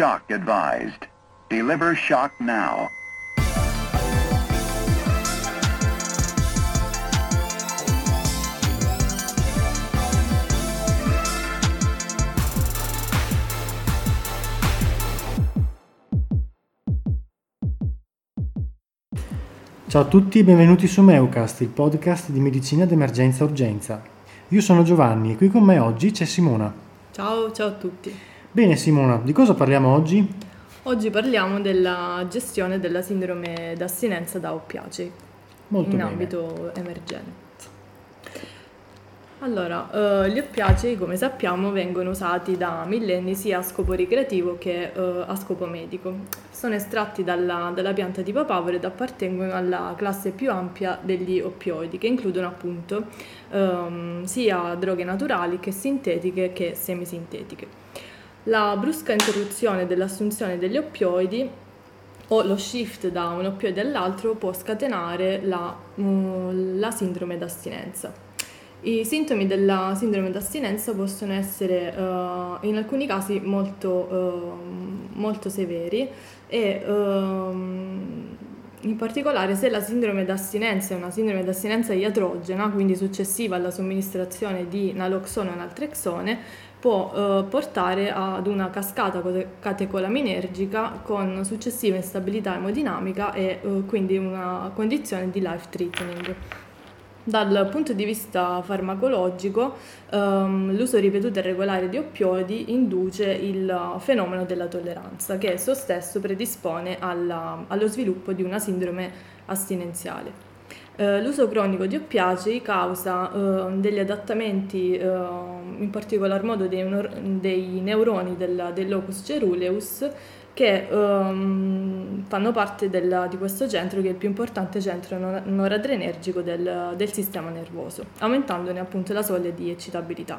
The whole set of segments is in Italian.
shock advised. Deliver shock now. Ciao a tutti e benvenuti su Meucast, il podcast di medicina d'emergenza urgenza. Io sono Giovanni e qui con me oggi c'è Simona. Ciao, ciao a tutti. Bene Simona, di cosa parliamo oggi? Oggi parliamo della gestione della sindrome d'astinenza da oppiacei Molto in bene. ambito emergenza. Allora, eh, gli oppiacei, come sappiamo, vengono usati da millenni sia a scopo ricreativo che eh, a scopo medico. Sono estratti dalla, dalla pianta di papavero ed appartengono alla classe più ampia degli oppioidi, che includono appunto ehm, sia droghe naturali che sintetiche che semisintetiche. La brusca interruzione dell'assunzione degli oppioidi o lo shift da un oppioide all'altro può scatenare la, mm, la sindrome d'astinenza. I sintomi della sindrome d'astinenza possono essere eh, in alcuni casi molto, ehm, molto severi e ehm, in particolare se la sindrome d'astinenza è una sindrome d'astinenza iatrogena, quindi successiva alla somministrazione di naloxone o naltrexone, può eh, portare ad una cascata catecolaminergica con successiva instabilità emodinamica e eh, quindi una condizione di life threatening. Dal punto di vista farmacologico, ehm, l'uso ripetuto e regolare di oppioidi induce il fenomeno della tolleranza, che esso stesso predispone alla- allo sviluppo di una sindrome astinenziale. Eh, l'uso cronico di oppiacei causa eh, degli adattamenti, eh, in particolar modo dei, dei neuroni del, del locus ceruleus, che ehm, fanno parte del- di questo centro che è il più importante centro nor- noradrenergico del, del sistema nervoso, aumentandone appunto la soglia di eccitabilità.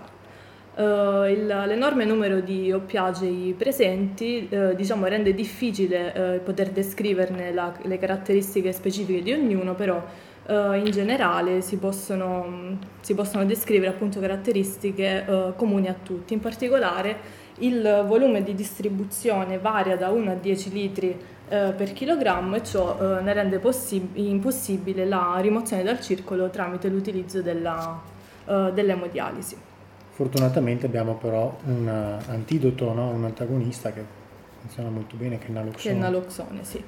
Eh, il- l'enorme numero di oppiacei presenti eh, diciamo, rende difficile eh, poter descriverne la- le caratteristiche specifiche di ognuno, però eh, in generale si possono, si possono descrivere appunto caratteristiche eh, comuni a tutti. In particolare il volume di distribuzione varia da 1 a 10 litri eh, per chilogrammo e ciò eh, ne rende possib- impossibile la rimozione dal circolo tramite l'utilizzo della, eh, dell'emodialisi. Fortunatamente abbiamo però un eh, antidoto, no? un antagonista che funziona molto bene, che è il Che è naloxone. il naloxone, sì.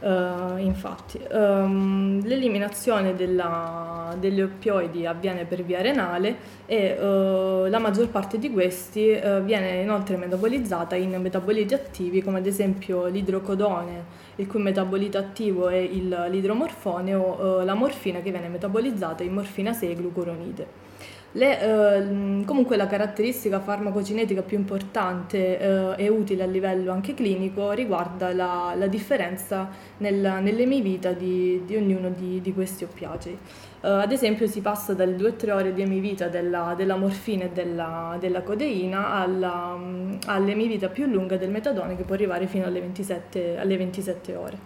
Eh, infatti, Ehm, l'eliminazione della- degli oppioidi avviene per via renale e eh, la maggior parte di questi eh, viene inoltre metabolizzata in metaboliti attivi come ad esempio l'idrocodone, il cui metabolito attivo è il- l'idromorfone o la morfina che viene metabolizzata in morfina 6 glucuronide. Le, ehm, comunque la caratteristica farmacocinetica più importante eh, e utile a livello anche clinico riguarda la, la differenza nel- nell'emivita di, di ognuno di, di questi oppiacei. Eh, ad esempio si passa dalle 2-3 ore di emivita della, della morfina e della, della codeina alla, mm, all'emivita più lunga del metadone che può arrivare fino alle 27, alle 27 ore.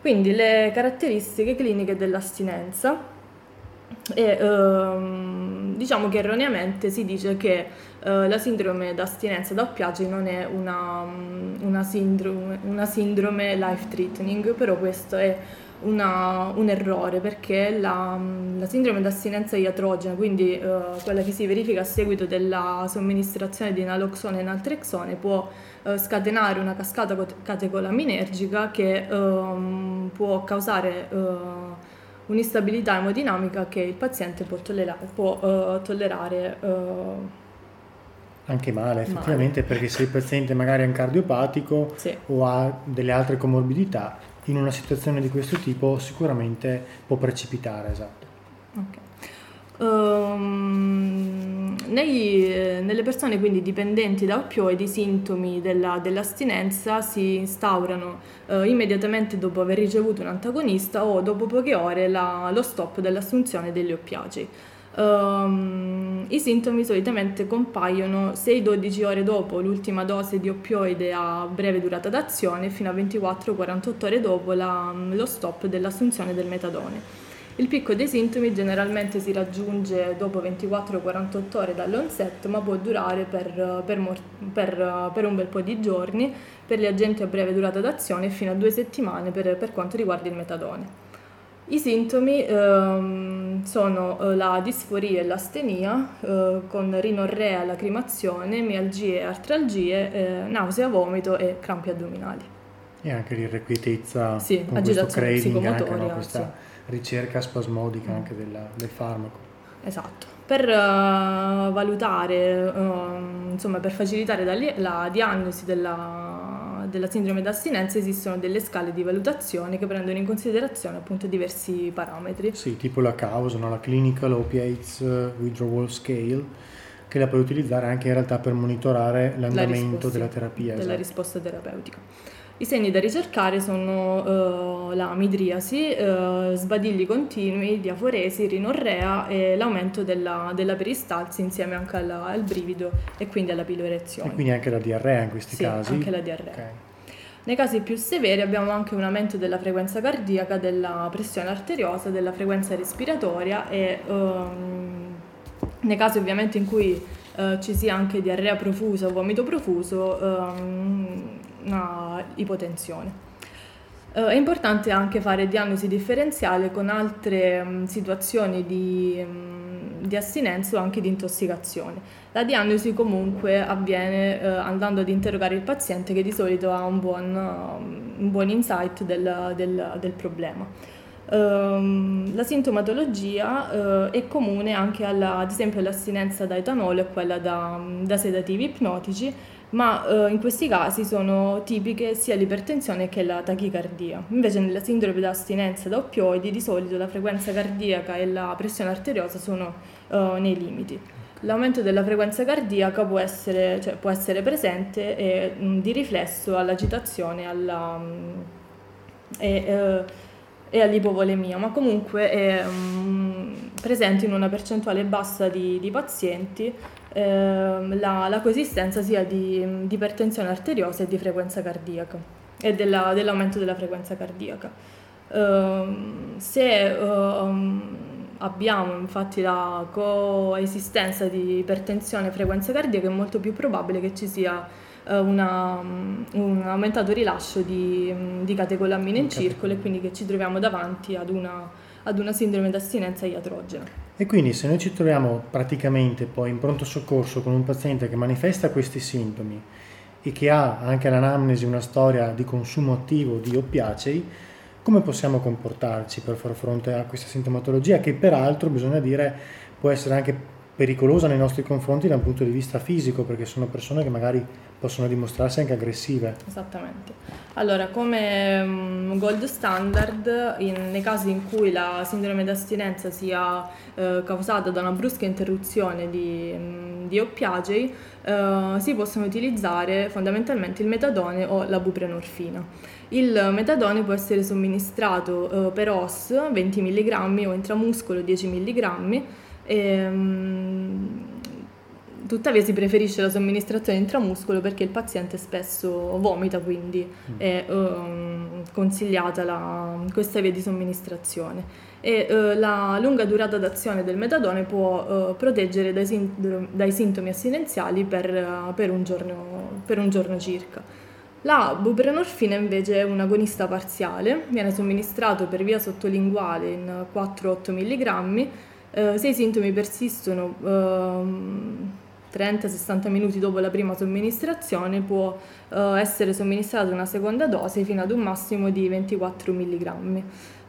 Quindi le caratteristiche cliniche dell'astinenza e ehm, diciamo che erroneamente si dice che eh, la sindrome d'astinenza da oppiacei non è una, mm, una sindrome, una sindrome life threatening, però questo è una- un errore perché la, mm, la sindrome d'astinenza iatrogena, quindi eh, quella che si verifica a seguito della somministrazione di naloxone e naltrexone, può eh, scatenare una cascata catecolaminergica che ehm, può causare eh, un'instabilità emodinamica che il paziente può, tollera- può, eh, tollerare. eh, Anche male, effettivamente, perché se il paziente magari è un cardiopatico sì. o ha delle altre comorbidità, in una situazione di questo tipo sicuramente può precipitare, esatto. Ok. Ehm, nei- nelle persone quindi dipendenti da oppioidi i sintomi della- dell'astinenza si instaurano eh, immediatamente dopo aver ricevuto un antagonista o dopo poche ore la- lo stop dell'assunzione degli oppiacei. Ehm, I sintomi solitamente compaiono 6-12 ore dopo l'ultima dose di oppioide a breve durata d'azione fino a 24-48 ore dopo la- lo stop dell'assunzione del metadone. Il picco dei sintomi generalmente si raggiunge dopo 24-48 ore dall'onset, ma può durare per, per, per, per, un bel po' di giorni per gli agenti a breve durata d'azione e fino a due settimane per, quanto riguarda il metadone. I sintomi ehm, sono eh, la disforia e l'astenia eh, con rinorrea, lacrimazione, mialgie e artralgie, eh, nausea, vomito e crampi addominali. E anche l'irrequietezza sì, con questo craving, anche, no? questa sì. Ricerca spasmodica mm. anche della, del farmaco. Esatto. Per uh, valutare, uh, insomma, per facilitare la diagnosi della, della sindrome d'astinenza esistono delle scale di valutazione che prendono in considerazione appunto diversi parametri. Sì, tipo la causa, no? la Clinical Opiates Withdrawal Scale che la puoi utilizzare anche in realtà per monitorare l'andamento della terapia. Della esatto. risposta terapeutica. I segni da ricercare sono uh, la midriasi, uh, sbadigli continui, diaforesi, rinorrea e l'aumento della, della peristalsi insieme anche alla, al brivido e quindi alla piloerezione. E quindi anche la diarrea in questi sì, casi? anche la diarrea. Okay. Nei casi più severi abbiamo anche un aumento della frequenza cardiaca, della pressione arteriosa, della frequenza respiratoria e um, nei casi ovviamente in cui uh, ci sia anche diarrea profusa o vomito profuso, um, una ipotensione. Uh, è importante anche fare diagnosi differenziale con altre um, situazioni di, um, di, astinenza o anche di intossicazione. La diagnosi comunque avviene uh, andando ad interrogare il paziente che di solito ha un buon, uh, un buon insight del, del, del problema. Uh, la sintomatologia uh, è comune anche alla, ad esempio all'astinenza da etanolo e quella da, da sedativi ipnotici, ma uh, in questi casi sono tipiche sia l'ipertensione che la tachicardia. Invece nella sindrome da astinenza da oppioidi di solito la frequenza cardiaca e la pressione arteriosa sono uh, nei limiti. L'aumento della frequenza cardiaca può essere, cioè, può essere presente e, mh, di riflesso all'agitazione alla, mh, e, uh, e, all'ipovolemia, ma comunque è mh, presente in una percentuale bassa di, di pazienti ehm, la, la, coesistenza sia di, di, ipertensione arteriosa e di frequenza cardiaca e della, dell'aumento della frequenza cardiaca. Ehm, se ehm, abbiamo infatti la coesistenza di ipertensione e frequenza cardiaca è molto più probabile che ci sia eh, una, un aumentato rilascio di, di catecolamine in circolo e quindi che ci troviamo davanti ad una, ad una sindrome d'astinenza iatrogena. E quindi se noi ci troviamo praticamente poi in pronto soccorso con un paziente che manifesta questi sintomi e che ha anche l'anamnesi una storia di consumo attivo di oppiacei, come possiamo comportarci per far fronte a questa sintomatologia che peraltro bisogna dire può essere anche pericolosa nei nostri confronti da un punto di vista fisico perché sono persone che magari possono dimostrarsi anche aggressive. Esattamente. Allora, come um, gold standard, in, nei casi in cui la sindrome d'astinenza sia eh, causata da una brusca interruzione di, um, di oppiacei, eh, si possono utilizzare fondamentalmente il metadone o la buprenorfina. Il metadone può essere somministrato eh, per OS 20 mg o intramuscolo 10 mg e, um, tuttavia si preferisce la somministrazione intramuscolo perché il paziente spesso vomita, quindi mm. è um, consigliata la, questa via di somministrazione. E uh, la lunga durata d'azione del metadone può uh, proteggere dai, sindrom- dai, sintomi astinenziali per, uh, per, un giorno, per un giorno circa. La buprenorfina invece è un agonista parziale, viene somministrato per via sottolinguale in 4-8 mg eh, se i sintomi persistono eh, 30-60 minuti dopo la prima somministrazione può eh, essere somministrata una seconda dose fino ad un massimo di 24 mg.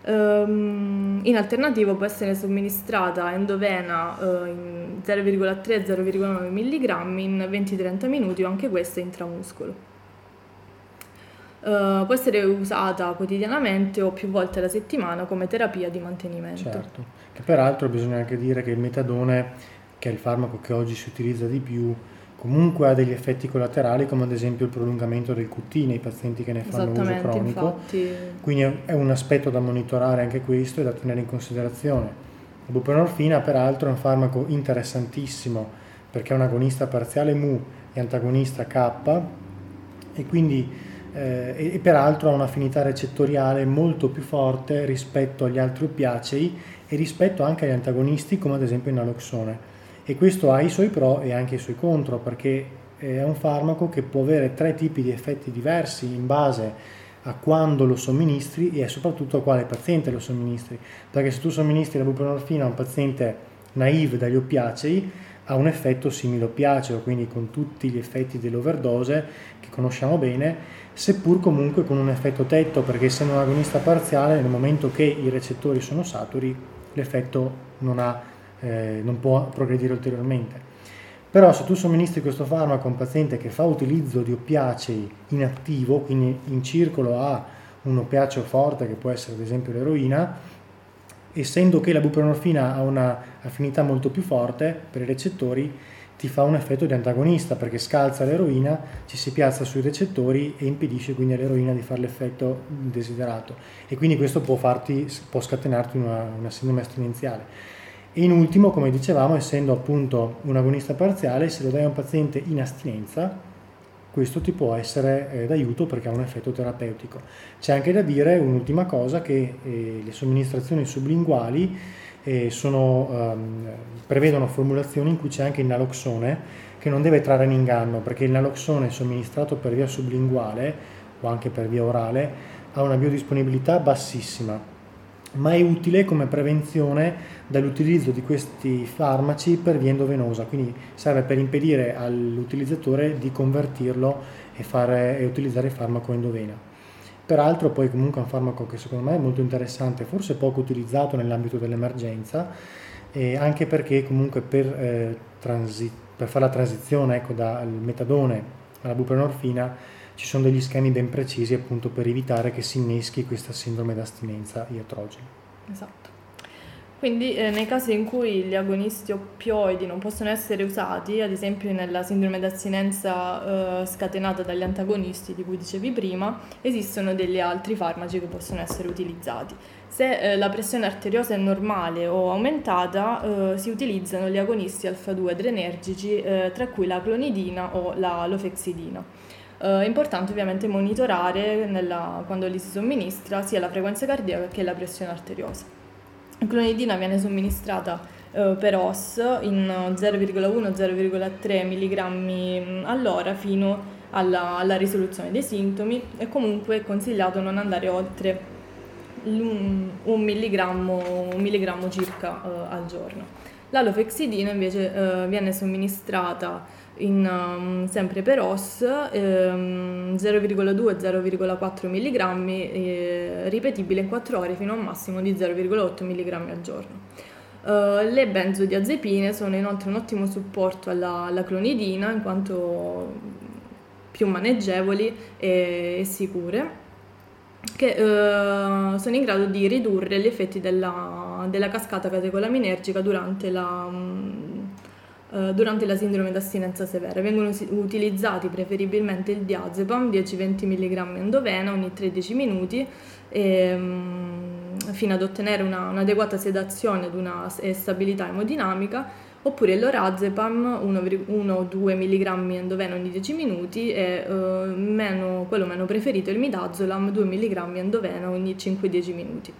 Um, in alternativa può essere somministrata endovena uh, in 0,3-0,9 mg in 20-30 minuti o anche questa intramuscolo. Uh, può essere usata quotidianamente o più volte alla settimana come terapia di mantenimento. Certo, che peraltro bisogna anche dire che il metadone, che è il farmaco che oggi si utilizza di più, comunque ha degli effetti collaterali come ad esempio il prolungamento del QT nei pazienti che ne fanno uso cronico. Infatti... Quindi è un aspetto da monitorare anche questo e da tenere in considerazione. La buprenorfina peraltro è un farmaco interessantissimo perché è un agonista parziale MU e antagonista K e quindi eh, e, peraltro ha un'affinità recettoriale molto più forte rispetto agli altri oppiacei e rispetto anche agli antagonisti come ad esempio il naloxone. E questo ha i suoi pro e anche i suoi contro perché è un farmaco che può avere tre tipi di effetti diversi in base a quando lo somministri e soprattutto a quale paziente lo somministri. Perché se tu somministri la buprenorfina a un paziente naive dagli oppiacei, ha un effetto simile oppiaceo, quindi con tutti gli effetti dell'overdose che conosciamo bene, seppur comunque con un effetto tetto, perché essendo un agonista parziale, nel momento che i recettori sono saturi, l'effetto non, ha, eh, non può progredire ulteriormente. Però se tu somministri questo farmaco a un paziente che fa utilizzo di oppiacei in attivo, quindi in circolo ha un oppiaceo forte che può essere ad esempio l'eroina, essendo che la buprenorfina ha una affinità molto più forte per i recettori, ti fa un effetto di antagonista perché scalza l'eroina, ci si piazza sui recettori e impedisce quindi all'eroina di fare l'effetto desiderato e quindi questo può, farti, può scatenarti una, una sindrome astinenziale. E in ultimo, come dicevamo, essendo appunto un agonista parziale, se lo dai a un paziente in astinenza, questo ti può essere eh, d'aiuto perché ha un effetto terapeutico. C'è anche da dire un'ultima cosa che eh, le somministrazioni sublinguali sono, ehm, prevedono formulazioni in cui c'è anche il naloxone che non deve trarre in inganno perché il naloxone somministrato per via sublinguale o anche per via orale ha una biodisponibilità bassissima ma è utile come prevenzione dall'utilizzo di questi farmaci per via endovenosa, quindi serve per impedire all'utilizzatore di convertirlo e, fare, e utilizzare il farmaco endovena. Peraltro poi comunque è un farmaco che secondo me è molto interessante, forse poco utilizzato nell'ambito dell'emergenza, anche perché comunque per, eh, transi- per fare la transizione ecco, dal metadone alla buprenorfina ci sono degli schemi ben precisi appunto per evitare che si inneschi questa sindrome d'astinenza iatrogena. Esatto. Quindi eh, nei casi in cui gli agonisti oppioidi non possono essere usati, ad esempio nella sindrome d'astinenza eh, scatenata dagli antagonisti di cui dicevi prima, esistono degli altri farmaci che possono essere utilizzati. Se eh, la pressione arteriosa è normale o aumentata, eh, si utilizzano gli agonisti alfa-2 adrenergici, eh, tra cui la clonidina o la lofexidina. Uh, è importante ovviamente monitorare nella, quando li si somministra sia la frequenza cardiaca che la pressione arteriosa. Clonidina viene somministrata uh, per OS in 0,1-0,3 mg all'ora fino alla, alla, risoluzione dei sintomi e comunque è consigliato non andare oltre un, un, milligrammo, un milligrammo circa uh, al giorno. La lofexidina invece viene somministrata in, um, sempre per OS, ehm, 0,2-0,4 mg eh, ripetibile in 4 ore fino a un massimo di 0,8 mg al giorno. Uh, le benzodiazepine sono inoltre un ottimo supporto alla, alla clonidina in quanto più maneggevoli e, e sicure che uh, sono in grado di ridurre gli effetti della, della cascata catecholaminergica durante la, eh, durante la sindrome d'astinenza severa. Vengono utilizzati preferibilmente il diazepam 10-20 mg endovena ogni 13 minuti e, um, fino ad ottenere una, un'adeguata sedazione ed una e stabilità emodinamica oppure l'orazepam 1-2 mg endovena ogni 10 minuti e uh, meno, quello meno preferito il midazolam 2 mg endovena ogni 5-10 minuti.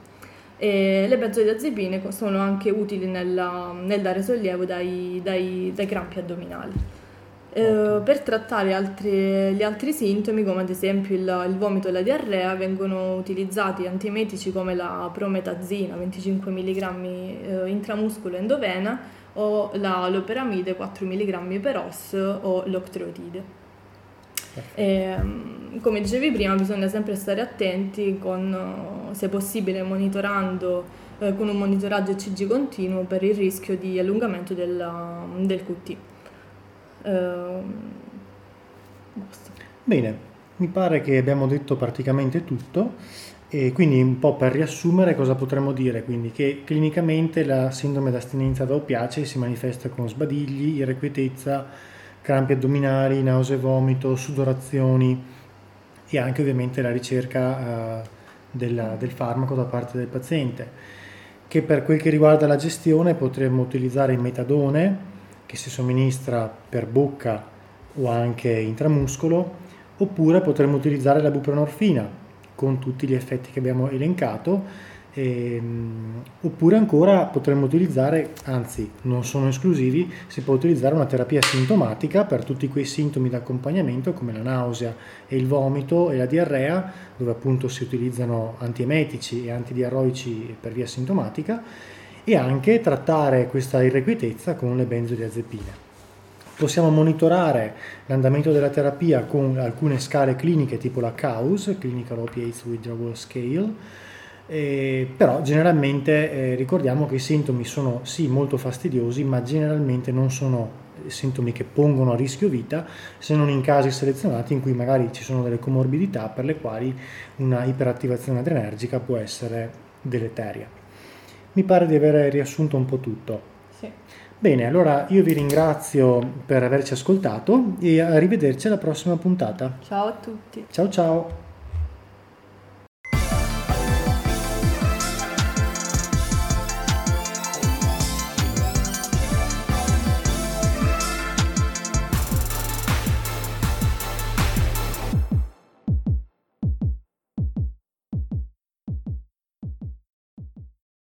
E le benzodiazepine sono anche utili nella, nel dare sollievo dai, dai, dai crampi addominali. Eh, per trattare altri, gli altri sintomi, come ad esempio il, il, vomito e la diarrea, vengono utilizzati antiemetici come la prometazina 25 mg eh, intramuscolo endovena o la loperamide 4 mg per os o l'octreotide. E, ehm, come dicevi prima, bisogna sempre stare attenti con, se possibile, monitorando eh, con un monitoraggio ECG continuo per il rischio di allungamento della, del QT. Eh, Bene, mi pare che abbiamo detto praticamente tutto e quindi un po' per riassumere cosa potremmo dire? Quindi che clinicamente la sindrome d'astinenza da oppiacei si manifesta con sbadigli, irrequietezza, crampi addominali, nausea e vomito, sudorazioni e anche ovviamente la ricerca eh, del, del farmaco da parte del paziente. Che per quel che riguarda la gestione potremmo utilizzare il metadone che si somministra per bocca o anche intramuscolo oppure potremmo utilizzare la buprenorfina con tutti gli effetti che abbiamo elencato Ehm, oppure ancora potremmo utilizzare, anzi non sono esclusivi, si può utilizzare una terapia sintomatica per tutti quei sintomi di accompagnamento come la nausea e il vomito e la diarrea, dove appunto si utilizzano antiemetici e antidiarroici per via sintomatica, e anche trattare questa irrequietezza con le benzodiazepine. Possiamo monitorare l'andamento della terapia con alcune scale cliniche tipo la CAUS, Clinical Opiates Withdrawal Scale, eh, però generalmente eh, ricordiamo che i sintomi sono sì molto fastidiosi, ma generalmente non sono sintomi che pongono a rischio vita, se non in casi selezionati in cui magari ci sono delle comorbidità per le quali una iperattivazione adrenergica può essere deleteria. Mi pare di aver riassunto un po' tutto. Sì. Bene, allora io vi ringrazio per averci ascoltato e arrivederci alla prossima puntata. Ciao a tutti. Ciao ciao.